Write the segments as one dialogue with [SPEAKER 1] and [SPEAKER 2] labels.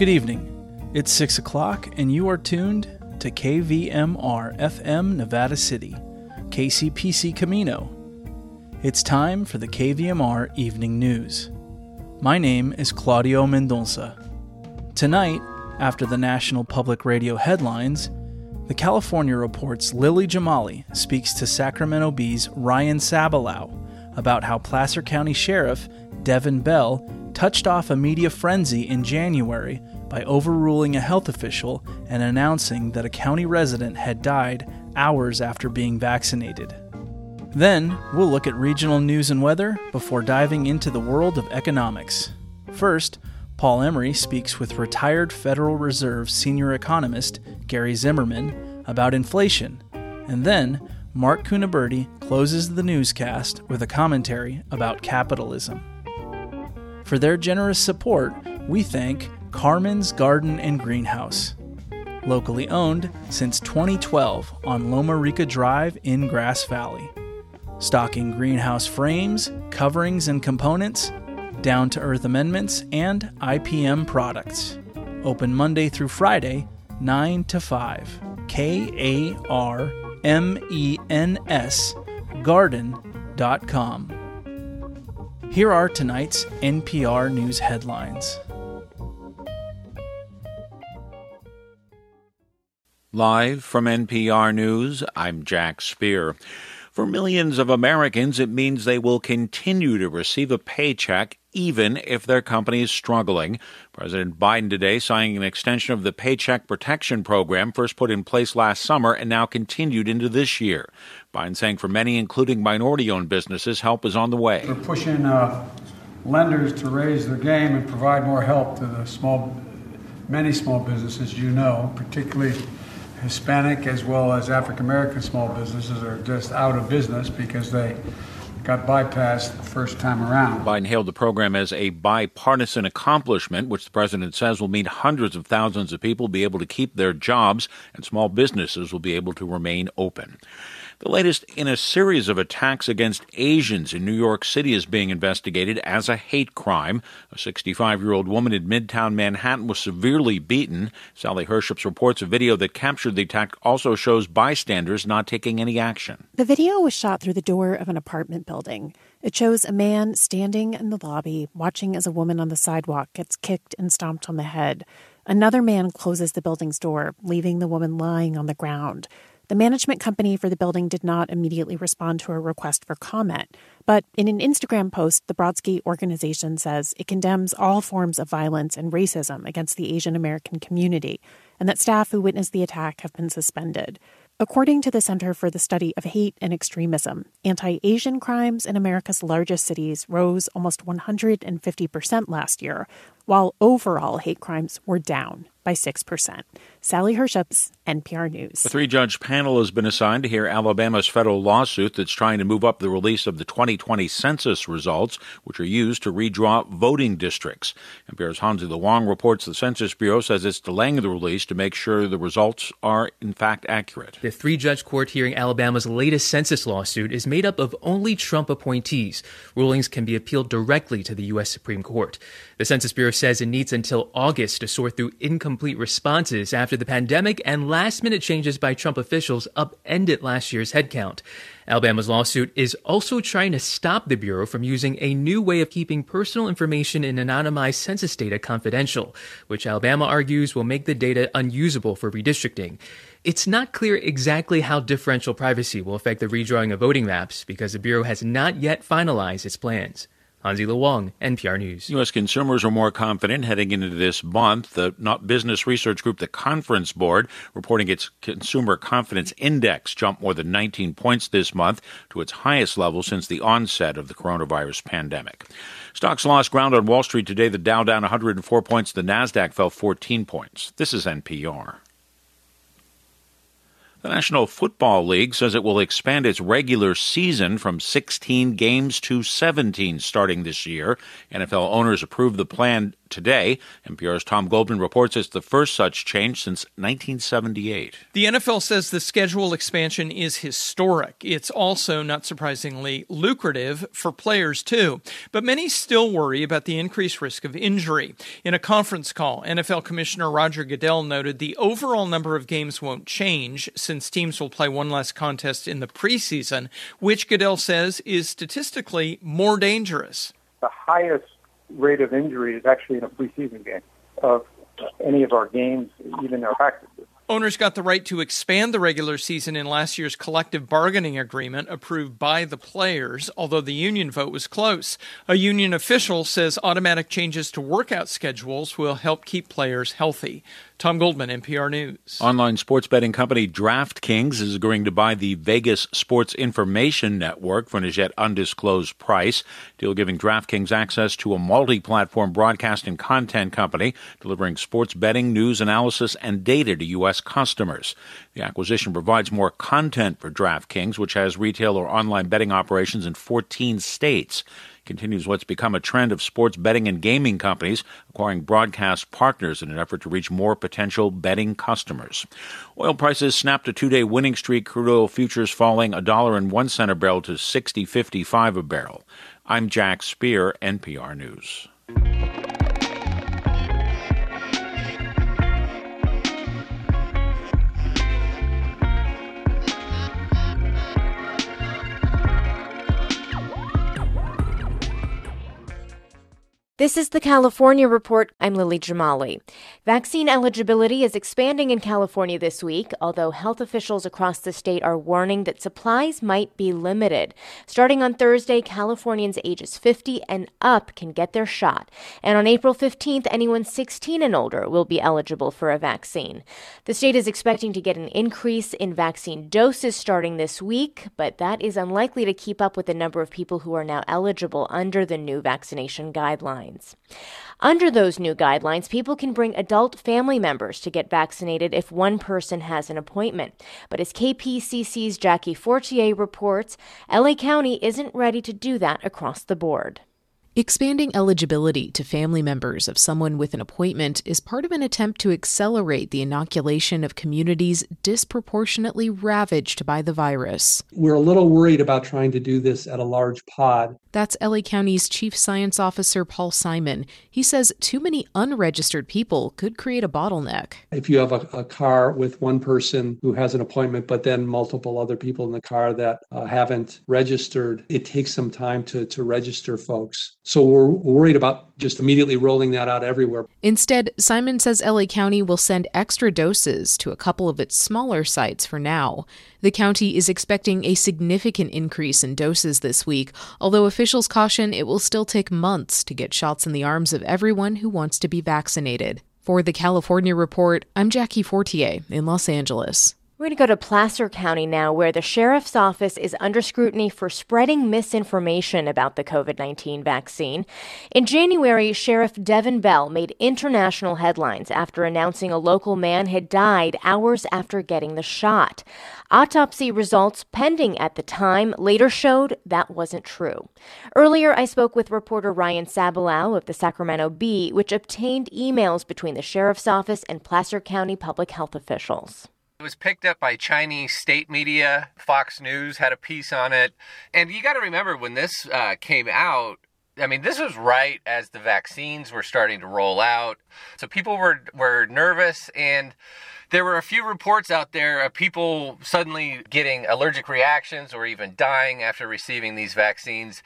[SPEAKER 1] Good evening. It's 6 o'clock, and you are tuned to KVMR FM Nevada City, KCPC Camino. It's time for the KVMR Evening News. My name is Claudio Mendonça. Tonight, after the national public radio headlines, the California Report's Lily Jamali speaks to Sacramento Bee's Ryan Sabalow about how Placer County Sheriff Devon Bell touched off a media frenzy in January by overruling a health official and announcing that a county resident had died hours after being vaccinated. Then, we'll look at regional news and weather before diving into the world of economics. First, Paul Emery speaks with retired Federal Reserve senior economist Gary Zimmerman about inflation. And then, Mark Cunaberti closes the newscast with a commentary about capitalism. For their generous support, we thank Karmen's Garden and Greenhouse. Locally owned since 2012 on Loma Rica Drive in Grass Valley. Stocking greenhouse frames, coverings, and components, down to earth amendments, and IPM products. Open Monday through Friday, 9 to 5. K A R M E N S garden.com. Here are tonight's NPR News headlines.
[SPEAKER 2] Live from NPR News, I'm Jack Speer. For millions of Americans, it means they will continue to receive a paycheck even if their company is struggling. President Biden today signing an extension of the Paycheck Protection Program, first put in place last summer and now continued into this year. Biden saying for many, including minority owned businesses, help is on the way.
[SPEAKER 3] We're pushing uh, lenders to raise their game and provide more help to the small, many small businesses you know, particularly Hispanic as well as African American small businesses are just out of business because they got bypassed the first time around.
[SPEAKER 2] Biden hailed the program as a bipartisan accomplishment, which the president says will mean hundreds of thousands of people be able to keep their jobs and small businesses will be able to remain open. The latest in a series of attacks against Asians in New York City is being investigated as a hate crime. A 65 year old woman in Midtown Manhattan was severely beaten. Sally Herships reports a video that captured the attack also shows bystanders not taking any action.
[SPEAKER 4] The video was shot through the door of an apartment building. It shows a man standing in the lobby watching as a woman on the sidewalk gets kicked and stomped on the head. Another man closes the building's door, leaving the woman lying on the ground. The management company for the building did not immediately respond to a request for comment, but in an Instagram post, the Brodsky organization says it condemns all forms of violence and racism against the Asian American community, and that staff who witnessed the attack have been suspended. According to the Center for the Study of Hate and Extremism, anti Asian crimes in America's largest cities rose almost 150% last year, while overall hate crimes were down by 6%. Sally Herships, NPR News.
[SPEAKER 2] A three judge panel has been assigned to hear Alabama's federal lawsuit that's trying to move up the release of the 2020 census results, which are used to redraw voting districts. NPR's Hansi Lo Wang reports the Census Bureau says it's delaying the release to make sure the results are, in fact, accurate.
[SPEAKER 5] The three judge court hearing Alabama's latest census lawsuit is made up of only Trump appointees. Rulings can be appealed directly to the U.S. Supreme Court. The Census Bureau says it needs until August to sort through incomplete responses after the pandemic and last minute changes by Trump officials upended last year's headcount. Alabama's lawsuit is also trying to stop the Bureau from using a new way of keeping personal information in anonymized census data confidential, which Alabama argues will make the data unusable for redistricting. It's not clear exactly how differential privacy will affect the redrawing of voting maps because the Bureau has not yet finalized its plans. Hansi Lo Wang, NPR News.
[SPEAKER 2] U.S. consumers are more confident heading into this month. The not business research group, the Conference Board, reporting its consumer confidence index jumped more than 19 points this month to its highest level since the onset of the coronavirus pandemic. Stocks lost ground on Wall Street today. The Dow down 104 points. The Nasdaq fell 14 points. This is NPR. The National Football League says it will expand its regular season from 16 games to 17 starting this year. NFL owners approved the plan today. NPR's Tom Goldman reports it's the first such change since 1978.
[SPEAKER 6] The NFL says the schedule expansion is historic. It's also, not surprisingly, lucrative for players, too. But many still worry about the increased risk of injury. In a conference call, NFL Commissioner Roger Goodell noted the overall number of games won't change since teams will play one less contest in the preseason, which Goodell says is statistically more dangerous.
[SPEAKER 7] The highest rate of injury is actually in a preseason game of any of our games, even our practices.
[SPEAKER 6] Owners got the right to expand the regular season in last year's collective bargaining agreement approved by the players, although the union vote was close. A union official says automatic changes to workout schedules will help keep players healthy. Tom Goldman, NPR News.
[SPEAKER 2] Online sports betting company DraftKings is agreeing to buy the Vegas Sports Information Network for an as yet undisclosed price. Deal giving DraftKings access to a multi platform broadcast and content company delivering sports betting, news analysis, and data to U.S. customers. The acquisition provides more content for DraftKings, which has retail or online betting operations in 14 states continues what's become a trend of sports betting and gaming companies acquiring broadcast partners in an effort to reach more potential betting customers. Oil prices snapped a two-day winning streak. Crude oil futures falling a dollar and one cent a barrel to 60.55 a barrel. I'm Jack Speer, NPR News.
[SPEAKER 8] This is the California Report. I'm Lily Jamali. Vaccine eligibility is expanding in California this week, although health officials across the state are warning that supplies might be limited. Starting on Thursday, Californians ages 50 and up can get their shot. And on April 15th, anyone 16 and older will be eligible for a vaccine. The state is expecting to get an increase in vaccine doses starting this week, but that is unlikely to keep up with the number of people who are now eligible under the new vaccination guidelines guidelines. Under those new guidelines, people can bring adult family members to get vaccinated if one person has an appointment. But as KPCC's Jackie Fortier reports, LA County isn't ready to do that across the board.
[SPEAKER 9] Expanding eligibility to family members of someone with an appointment is part of an attempt to accelerate the inoculation of communities disproportionately ravaged by the virus.
[SPEAKER 10] We're a little worried about trying to do this at a large pod.
[SPEAKER 9] That's LA County's Chief Science Officer Paul Simon. He says too many unregistered people could create a bottleneck.
[SPEAKER 10] If you have a, a car with one person who has an appointment, but then multiple other people in the car that uh, haven't registered, it takes some time to, to register folks. So we're worried about just immediately rolling that out everywhere.
[SPEAKER 9] Instead, Simon says LA County will send extra doses to a couple of its smaller sites for now. The county is expecting a significant increase in doses this week, although officials caution it will still take months to get shots in the arms of everyone who wants to be vaccinated. For the California Report, I'm Jackie Fortier in Los Angeles.
[SPEAKER 8] We're going to go to Placer County now, where the sheriff's office is under scrutiny for spreading misinformation about the COVID 19 vaccine. In January, Sheriff Devon Bell made international headlines after announcing a local man had died hours after getting the shot. Autopsy results pending at the time later showed that wasn't true. Earlier, I spoke with reporter Ryan Sabalow of the Sacramento Bee, which obtained emails between the sheriff's office and Placer County public health officials.
[SPEAKER 11] It was picked up by Chinese state media. Fox News had a piece on it. And you got to remember when this uh, came out, I mean, this was right as the vaccines were starting to roll out. So people were, were nervous and there were a few reports out there of people suddenly getting allergic reactions or even dying after receiving these vaccines.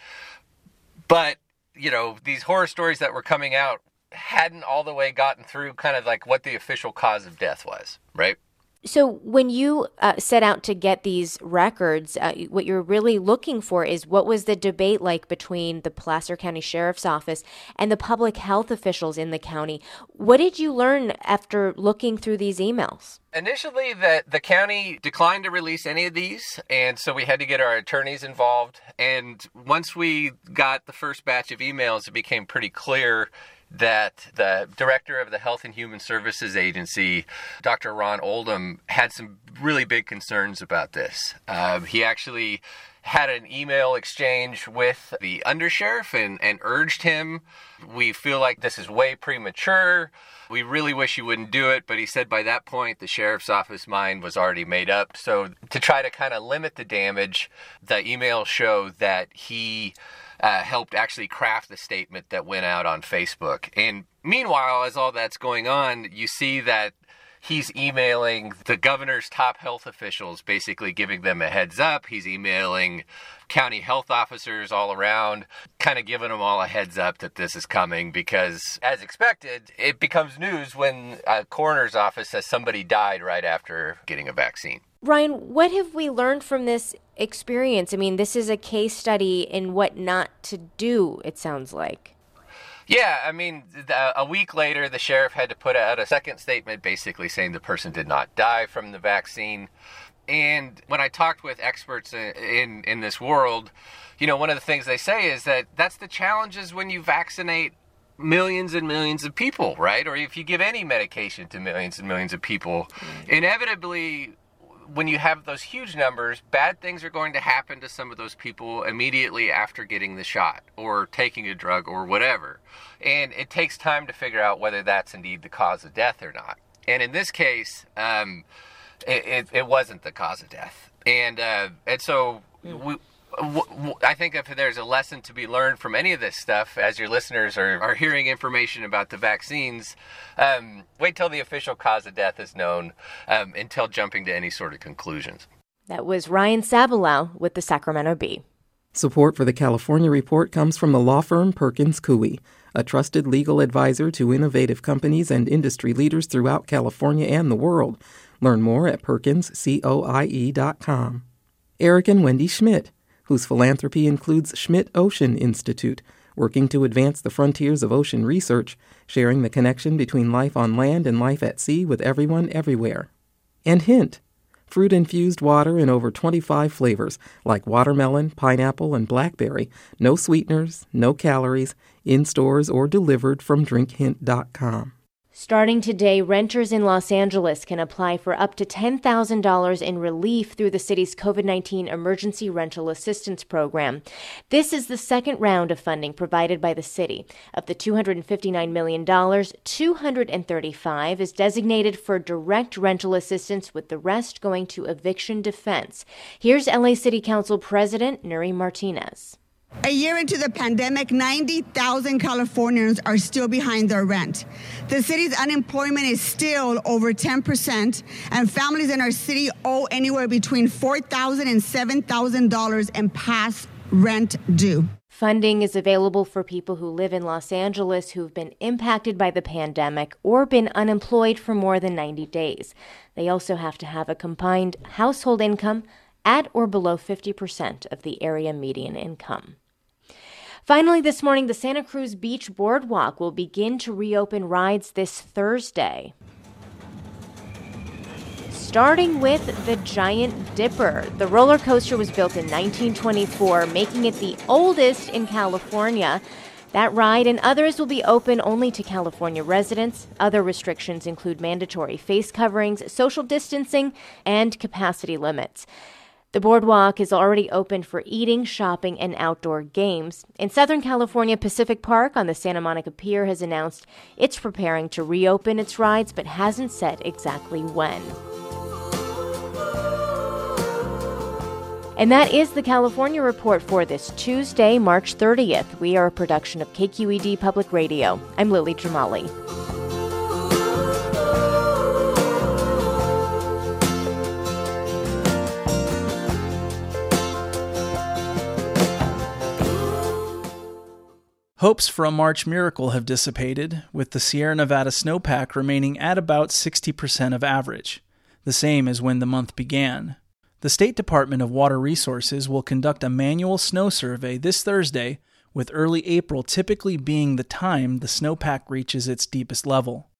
[SPEAKER 11] But, you know, these horror stories that were coming out hadn't all the way gotten through kind of like what the official cause of death was, right?
[SPEAKER 8] So, when you uh, set out to get these records, uh, what you're really looking for is what was the debate like between the Placer County Sheriff's Office and the public health officials in the county. What did you learn after looking through these emails?
[SPEAKER 11] Initially, the, the county declined to release any of these, and so we had to get our attorneys involved. And once we got the first batch of emails, it became pretty clear that the director of the Health and Human Services Agency, Dr. Ron Oldham, had some really big concerns about this. Uh, he actually had an email exchange with the undersheriff and, and urged him. We feel like this is way premature. We really wish you wouldn't do it, but he said by that point the sheriff's office mind was already made up. So, to try to kind of limit the damage, the emails show that he uh, helped actually craft the statement that went out on Facebook. And meanwhile, as all that's going on, you see that he's emailing the governor's top health officials, basically giving them a heads up. He's emailing county health officers all around, kind of giving them all a heads up that this is coming because, as expected, it becomes news when a coroner's office says somebody died right after getting a vaccine.
[SPEAKER 8] Ryan, what have we learned from this experience? I mean, this is a case study in what not to do, it sounds like.
[SPEAKER 11] Yeah, I mean, a week later, the sheriff had to put out a second statement basically saying the person did not die from the vaccine. And when I talked with experts in, in, this world, you know, one of the things they say is that that's the challenges when you vaccinate millions and millions of people, right? Or if you give any medication to millions and millions of people, mm-hmm. inevitably when you have those huge numbers, bad things are going to happen to some of those people immediately after getting the shot or taking a drug or whatever. And it takes time to figure out whether that's indeed the cause of death or not. And in this case, um, it, it, it, wasn't the cause of death. And, uh, and so we, I think if there's a lesson to be learned from any of this stuff, as your listeners are, are hearing information about the vaccines, um, wait till the official cause of death is known um, until jumping to any sort of conclusions.
[SPEAKER 8] That was Ryan Sabalow with the Sacramento Bee.
[SPEAKER 12] Support for the California Report comes from the law firm Perkins Coie, a trusted legal advisor to innovative companies and industry leaders throughout California and the world. Learn more at perkinscoie.com. Eric and Wendy Schmidt whose philanthropy includes Schmidt Ocean Institute, working to advance the frontiers of ocean research, sharing the connection between life on land and life at sea with everyone everywhere. And Hint, fruit infused water in over 25 flavors like watermelon, pineapple, and blackberry, no sweeteners, no calories, in stores or delivered from drinkhint.com.
[SPEAKER 8] Starting today, renters in Los Angeles can apply for up to $10,000 in relief through the city's COVID 19 Emergency Rental Assistance Program. This is the second round of funding provided by the city. Of the $259 million, 235 is designated for direct rental assistance, with the rest going to eviction defense. Here's LA City Council President Nury Martinez.
[SPEAKER 13] A year into the pandemic, 90,000 Californians are still behind their rent. The city's unemployment is still over 10%, and families in our city owe anywhere between $4,000 and $7,000 in past rent due.
[SPEAKER 8] Funding is available for people who live in Los Angeles who've been impacted by the pandemic or been unemployed for more than 90 days. They also have to have a combined household income at or below 50% of the area median income. Finally, this morning, the Santa Cruz Beach Boardwalk will begin to reopen rides this Thursday. Starting with the Giant Dipper. The roller coaster was built in 1924, making it the oldest in California. That ride and others will be open only to California residents. Other restrictions include mandatory face coverings, social distancing, and capacity limits. The boardwalk is already open for eating, shopping, and outdoor games. In Southern California, Pacific Park on the Santa Monica Pier has announced it's preparing to reopen its rides but hasn't said exactly when. And that is the California Report for this Tuesday, March 30th. We are a production of KQED Public Radio. I'm Lily Jamali.
[SPEAKER 1] Hopes for a March miracle have dissipated, with the Sierra Nevada snowpack remaining at about 60% of average, the same as when the month began. The State Department of Water Resources will conduct a manual snow survey this Thursday, with early April typically being the time the snowpack reaches its deepest level.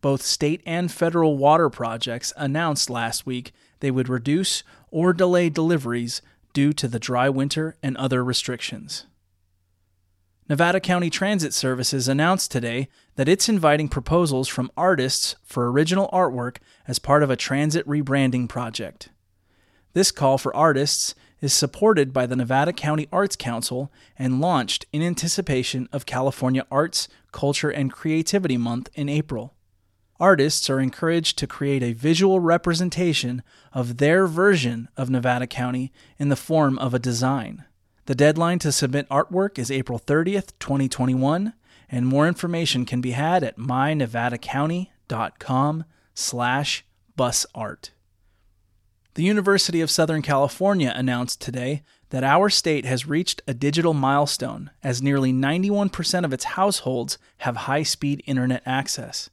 [SPEAKER 1] Both state and federal water projects announced last week they would reduce or delay deliveries due to the dry winter and other restrictions. Nevada County Transit Services announced today that it's inviting proposals from artists for original artwork as part of a transit rebranding project. This call for artists is supported by the Nevada County Arts Council and launched in anticipation of California Arts, Culture, and Creativity Month in April. Artists are encouraged to create a visual representation of their version of Nevada County in the form of a design. The deadline to submit artwork is April 30th, 2021, and more information can be had at mynevadacounty.com slash busart. The University of Southern California announced today that our state has reached a digital milestone as nearly 91% of its households have high speed internet access.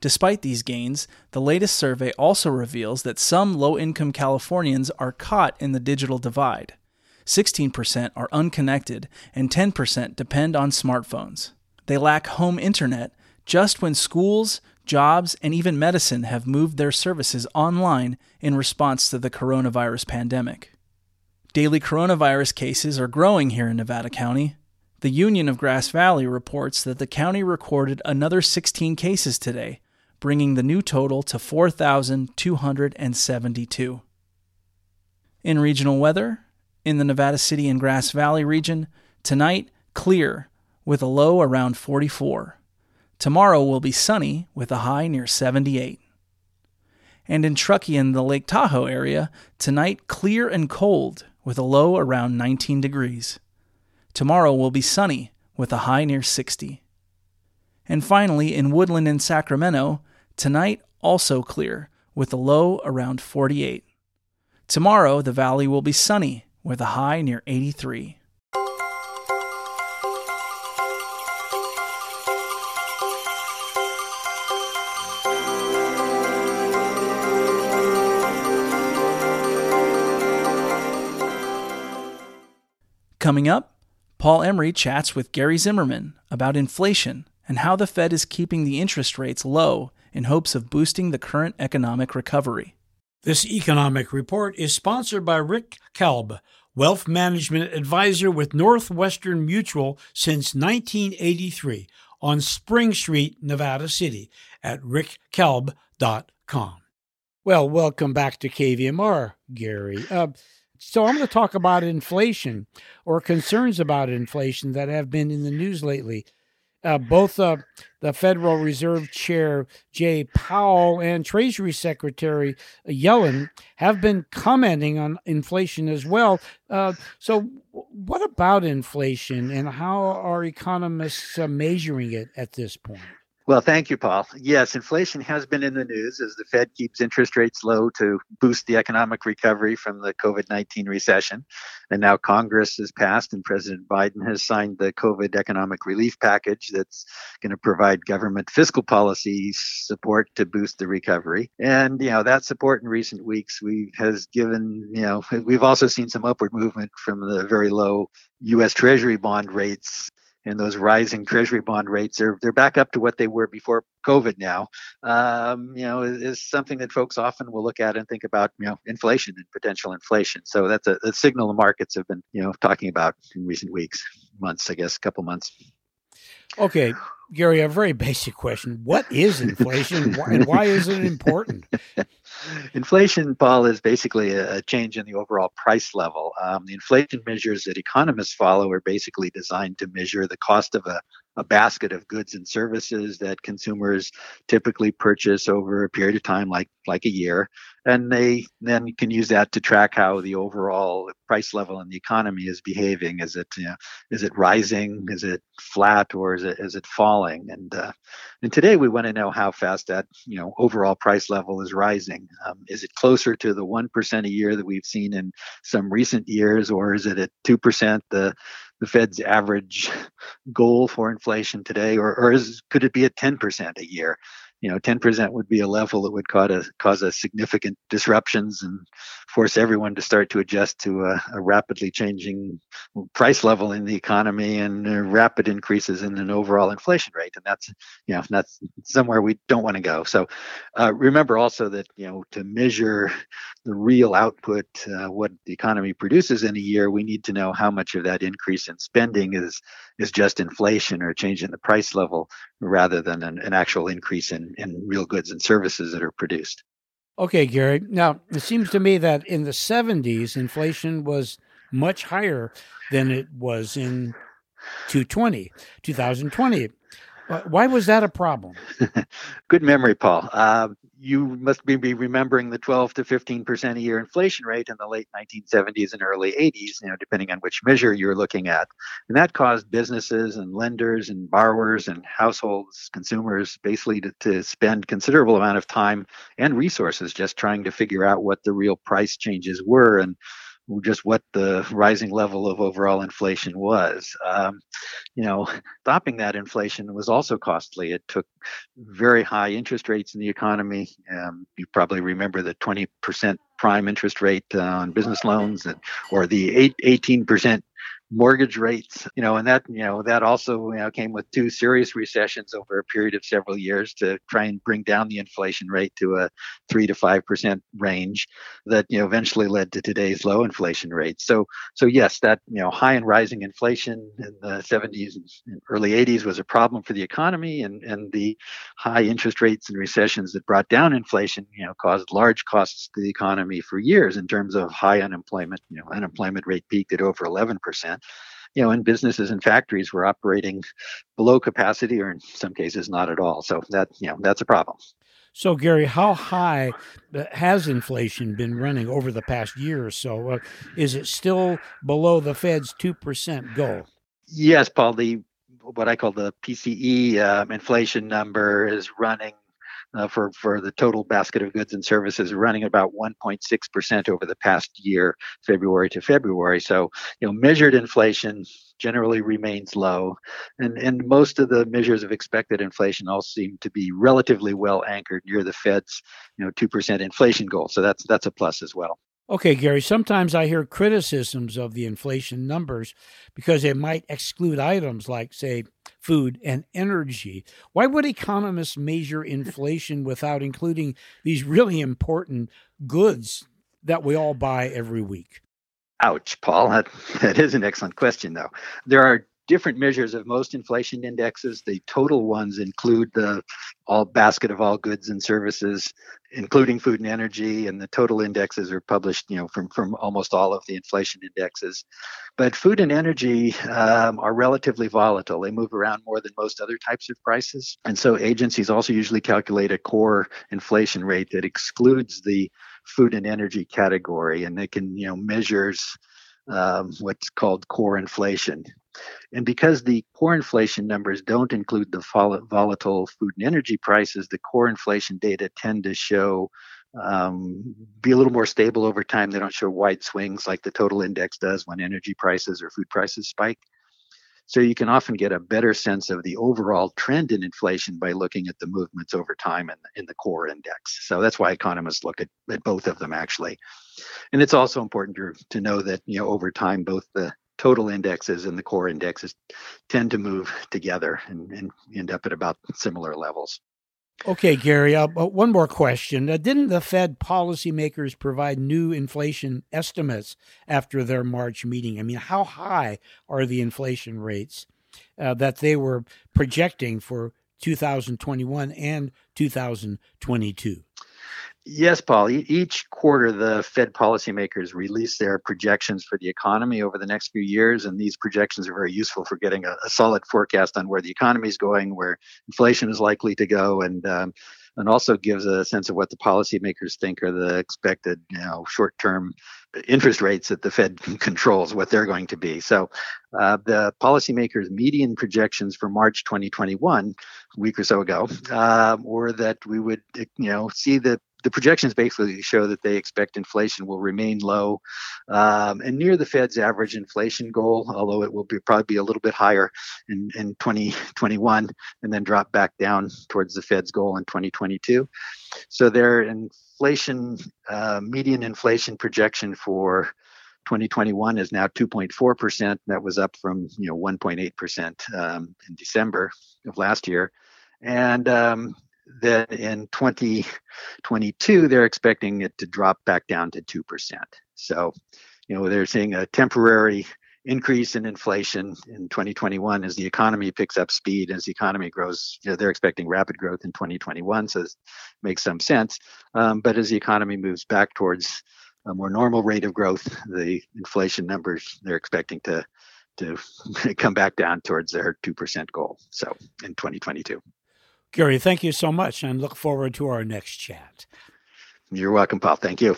[SPEAKER 1] Despite these gains, the latest survey also reveals that some low income Californians are caught in the digital divide. 16% are unconnected, and 10% depend on smartphones. They lack home internet just when schools, jobs, and even medicine have moved their services online in response to the coronavirus pandemic. Daily coronavirus cases are growing here in Nevada County. The Union of Grass Valley reports that the county recorded another 16 cases today, bringing the new total to 4,272. In regional weather, in the Nevada City and Grass Valley region, tonight, clear, with a low around 44. Tomorrow will be sunny with a high near 78. And in Truckee and the Lake Tahoe area, tonight clear and cold with a low around 19 degrees. Tomorrow will be sunny with a high near 60. And finally, in Woodland and Sacramento, tonight also clear with a low around 48. Tomorrow, the valley will be sunny with a high near 83. Coming up, Paul Emery chats with Gary Zimmerman about inflation and how the Fed is keeping the interest rates low in hopes of boosting the current economic recovery.
[SPEAKER 14] This economic report is sponsored by Rick Kalb, wealth management advisor with Northwestern Mutual since 1983 on Spring Street, Nevada City at rickkalb.com. Well, welcome back to KVMR, Gary. Uh, so I'm going to talk about inflation or concerns about inflation that have been in the news lately. Uh, both uh, the Federal Reserve Chair Jay Powell and Treasury Secretary Yellen have been commenting on inflation as well. Uh, so, what about inflation and how are economists uh, measuring it at this point?
[SPEAKER 15] Well, thank you, Paul. Yes, inflation has been in the news as the Fed keeps interest rates low to boost the economic recovery from the COVID 19 recession. And now Congress has passed and President Biden has signed the COVID economic relief package that's going to provide government fiscal policy support to boost the recovery. And, you know, that support in recent weeks we has given, you know, we've also seen some upward movement from the very low U.S. Treasury bond rates and those rising treasury bond rates are they're back up to what they were before COVID now. Um, you know, is, is, something that folks often will look at and think about, you know, inflation and potential inflation. So that's a, a signal the markets have been, you know, talking about in recent weeks, months, I guess, a couple months.
[SPEAKER 14] Okay, Gary, a very basic question. What is inflation and why is it important?
[SPEAKER 15] inflation, Paul, is basically a change in the overall price level. Um, the inflation measures that economists follow are basically designed to measure the cost of a, a basket of goods and services that consumers typically purchase over a period of time, like like a year, and they then can use that to track how the overall price level in the economy is behaving. Is it you know, is it rising? Is it flat, or is it is it falling? And uh, and today we want to know how fast that you know overall price level is rising. Um, is it closer to the one percent a year that we've seen in some recent years, or is it at two percent? The the Fed's average goal for inflation today, or, or is, could it be at 10% a year? You know, 10% would be a level that would cause a, cause a significant disruptions and force everyone to start to adjust to a, a rapidly changing price level in the economy and uh, rapid increases in an overall inflation rate. And that's, you know, that's somewhere we don't want to go. So uh, remember also that, you know, to measure the real output, uh, what the economy produces in a year, we need to know how much of that increase in spending is is just inflation or change in the price level rather than an, an actual increase in, in real goods and services that are produced.
[SPEAKER 14] Okay, Gary. Now, it seems to me that in the 70s, inflation was much higher than it was in 220, 2020. Why was that a problem?
[SPEAKER 15] Good memory, Paul. Uh, you must be remembering the 12 to 15 percent a year inflation rate in the late 1970s and early 80s, you know, depending on which measure you're looking at, and that caused businesses and lenders and borrowers and households, consumers, basically to, to spend considerable amount of time and resources just trying to figure out what the real price changes were and just what the rising level of overall inflation was. Um, you know, stopping that inflation was also costly. It took very high interest rates in the economy. Um, you probably remember the 20% prime interest rate uh, on business loans, and, or the 8, 18% mortgage rates, you know, and that, you know, that also, you know, came with two serious recessions over a period of several years to try and bring down the inflation rate to a three to five percent range that, you know, eventually led to today's low inflation rate. So, so yes, that, you know, high and rising inflation in the 70s and early 80s was a problem for the economy and, and the high interest rates and recessions that brought down inflation, you know, caused large costs to the economy for years in terms of high unemployment, you know, unemployment rate peaked at over 11% you know, and businesses and factories were operating below capacity or in some cases not at all. So that, you know, that's a problem.
[SPEAKER 14] So, Gary, how high uh, has inflation been running over the past year or so? Uh, is it still below the Fed's 2% goal?
[SPEAKER 15] Yes, Paul. The what I call the PCE uh, inflation number is running uh, for, for the total basket of goods and services running about 1.6% over the past year, February to February. So, you know, measured inflation generally remains low. And, and most of the measures of expected inflation all seem to be relatively well anchored near the Fed's, you know, 2% inflation goal. So that's, that's a plus as well.
[SPEAKER 14] Okay, Gary, sometimes I hear criticisms of the inflation numbers because they might exclude items like, say, food and energy. Why would economists measure inflation without including these really important goods that we all buy every week?
[SPEAKER 15] Ouch, Paul. That, that is an excellent question, though. There are different measures of most inflation indexes. The total ones include the all basket of all goods and services, including food and energy, and the total indexes are published, you know, from from almost all of the inflation indexes. But food and energy um, are relatively volatile. They move around more than most other types of prices, and so agencies also usually calculate a core inflation rate that excludes the food and energy category, and they can, you know, measures um, what's called core inflation. And because the core inflation numbers don't include the volatile food and energy prices, the core inflation data tend to show um, be a little more stable over time. They don't show wide swings like the total index does when energy prices or food prices spike. So you can often get a better sense of the overall trend in inflation by looking at the movements over time in, in the core index. So that's why economists look at, at both of them actually. And it's also important to, to know that you know over time both the total indexes and the core indexes tend to move together and, and end up at about similar levels.
[SPEAKER 14] Okay, Gary, uh, one more question. Uh, didn't the Fed policymakers provide new inflation estimates after their March meeting? I mean, how high are the inflation rates uh, that they were projecting for 2021 and 2022?
[SPEAKER 15] Yes, Paul. each quarter, the Fed policymakers release their projections for the economy over the next few years, and these projections are very useful for getting a, a solid forecast on where the economy is going, where inflation is likely to go, and um, and also gives a sense of what the policymakers think are the expected, you know, short-term interest rates that the Fed controls, what they're going to be. So, uh, the policymakers' median projections for March 2021, a week or so ago, uh, were that we would, you know, see the the projections basically show that they expect inflation will remain low um, and near the Fed's average inflation goal, although it will be probably be a little bit higher in, in 2021 and then drop back down towards the Fed's goal in 2022. So their inflation, uh, median inflation projection for 2021 is now 2.4%. That was up from you know 1.8% um, in December of last year. And um, then in 2022, they're expecting it to drop back down to 2%. So, you know, they're seeing a temporary increase in inflation in 2021 as the economy picks up speed as the economy grows you know, they're expecting rapid growth in 2021 so it makes some sense um, but as the economy moves back towards a more normal rate of growth the inflation numbers they're expecting to to come back down towards their 2% goal so in 2022
[SPEAKER 14] Gary, thank you so much and look forward to our next chat.
[SPEAKER 15] You're welcome, Paul. Thank you.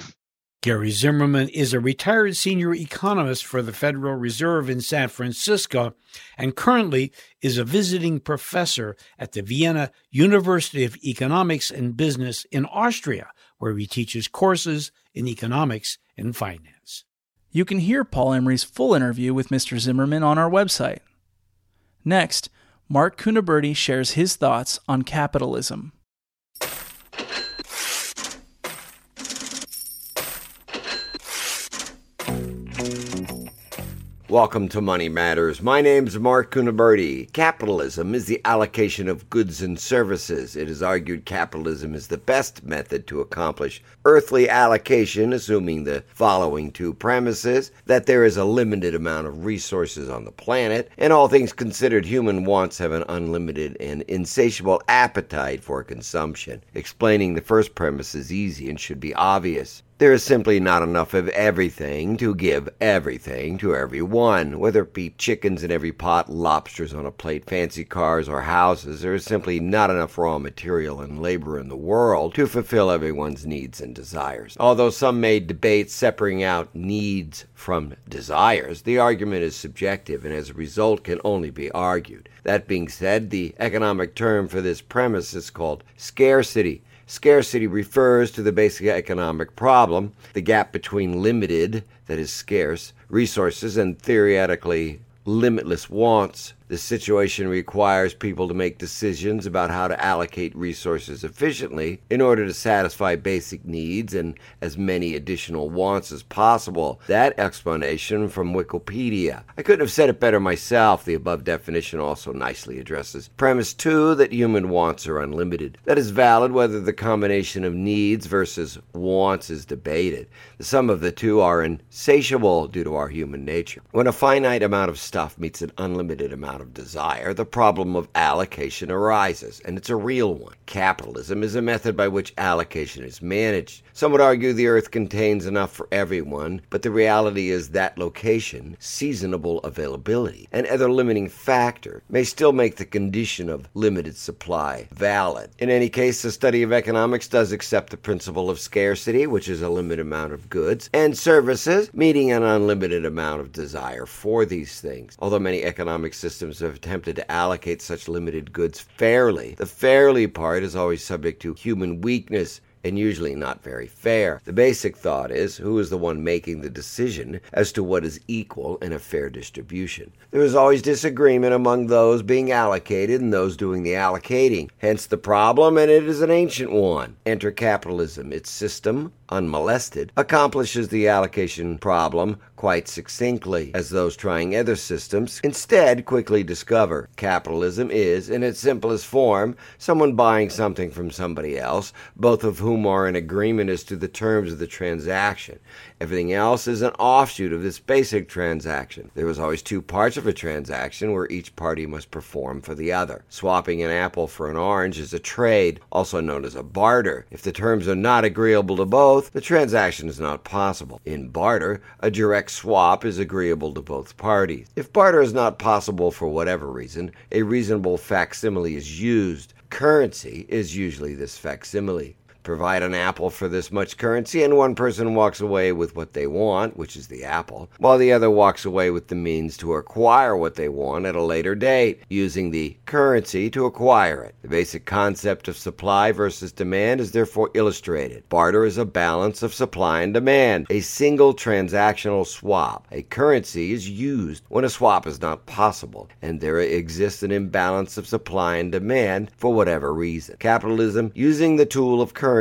[SPEAKER 14] Gary Zimmerman is a retired senior economist for the Federal Reserve in San Francisco and currently is a visiting professor at the Vienna University of Economics and Business in Austria, where he teaches courses in economics and finance.
[SPEAKER 1] You can hear Paul Emery's full interview with Mr. Zimmerman on our website. Next, Mark Cunaberti shares his thoughts on capitalism.
[SPEAKER 16] Welcome to Money Matters. My name's Mark Cunaberti. Capitalism is the allocation of goods and services. It is argued capitalism is the best method to accomplish earthly allocation, assuming the following two premises that there is a limited amount of resources on the planet, and all things considered, human wants have an unlimited and insatiable appetite for consumption. Explaining the first premise is easy and should be obvious. There is simply not enough of everything to give everything to everyone. Whether it be chickens in every pot, lobsters on a plate, fancy cars, or houses, there is simply not enough raw material and labor in the world to fulfill everyone's needs and desires. Although some may debate separating out needs from desires, the argument is subjective and as a result can only be argued. That being said, the economic term for this premise is called scarcity. Scarcity refers to the basic economic problem, the gap between limited, that is scarce, resources and theoretically limitless wants the situation requires people to make decisions about how to allocate resources efficiently in order to satisfy basic needs and as many additional wants as possible. That explanation from Wikipedia. I couldn't have said it better myself. The above definition also nicely addresses premise 2 that human wants are unlimited. That is valid whether the combination of needs versus wants is debated. The sum of the two are insatiable due to our human nature. When a finite amount of stuff meets an unlimited amount of desire, the problem of allocation arises, and it's a real one. Capitalism is a method by which allocation is managed. Some would argue the earth contains enough for everyone, but the reality is that location, seasonable availability, and other limiting factor may still make the condition of limited supply valid. In any case, the study of economics does accept the principle of scarcity, which is a limited amount of goods and services, meeting an unlimited amount of desire for these things. Although many economic systems have attempted to allocate such limited goods fairly. The fairly part is always subject to human weakness and usually not very fair. The basic thought is who is the one making the decision as to what is equal in a fair distribution. There is always disagreement among those being allocated and those doing the allocating. Hence the problem, and it is an ancient one. Enter capitalism. Its system, unmolested, accomplishes the allocation problem quite succinctly, as those trying other systems instead quickly discover. Capitalism is, in its simplest form, someone buying something from somebody else, both of whom are in agreement as to the terms of the transaction. Everything else is an offshoot of this basic transaction. There was always two parts of a transaction where each party must perform for the other. Swapping an apple for an orange is a trade, also known as a barter. If the terms are not agreeable to both, the transaction is not possible. In barter, a direct swap is agreeable to both parties. If barter is not possible for whatever reason, a reasonable facsimile is used. Currency is usually this facsimile. Provide an apple for this much currency, and one person walks away with what they want, which is the apple, while the other walks away with the means to acquire what they want at a later date, using the currency to acquire it. The basic concept of supply versus demand is therefore illustrated. Barter is a balance of supply and demand, a single transactional swap. A currency is used when a swap is not possible, and there exists an imbalance of supply and demand for whatever reason. Capitalism, using the tool of currency,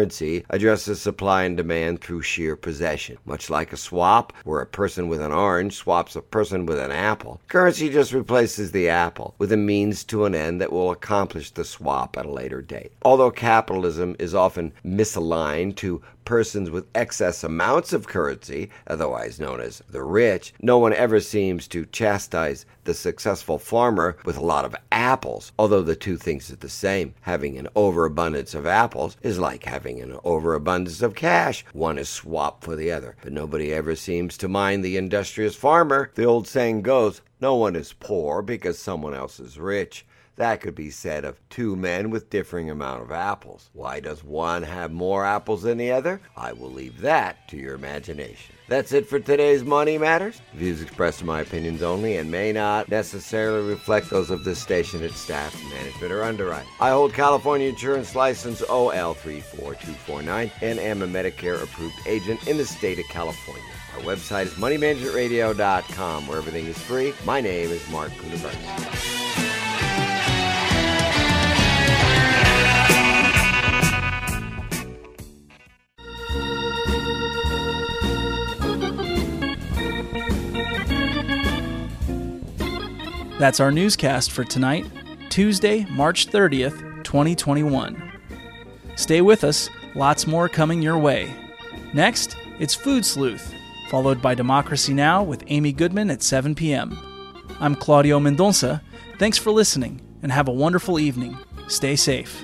[SPEAKER 16] addresses supply and demand through sheer possession. Much like a swap, where a person with an orange swaps a person with an apple, currency just replaces the apple with a means to an end that will accomplish the swap at a later date. Although capitalism is often misaligned to persons with excess amounts of currency, otherwise known as the rich, no one ever seems to chastise the successful farmer with a lot of apples, although the two things are the same. Having an overabundance of apples is like having an overabundance of cash. One is swapped for the other, but nobody ever seems to mind the industrious farmer. The old saying goes, no one is poor because someone else is rich. That could be said of two men with differing amount of apples. Why does one have more apples than the other? I will leave that to your imagination. That's it for today's Money Matters. Views expressed are my opinions only and may not necessarily reflect those of this station, its staff, management, or underwriting. I hold California Insurance License OL34249 and am a Medicare approved agent in the state of California. Our website is moneymanagementradio.com where everything is free. My name is Mark Kuderberg.
[SPEAKER 1] That's our newscast for tonight, Tuesday, March 30th, 2021. Stay with us, lots more coming your way. Next, it's Food Sleuth, followed by Democracy Now! with Amy Goodman at 7 p.m. I'm Claudio Mendonça. Thanks for listening, and have a wonderful evening. Stay safe.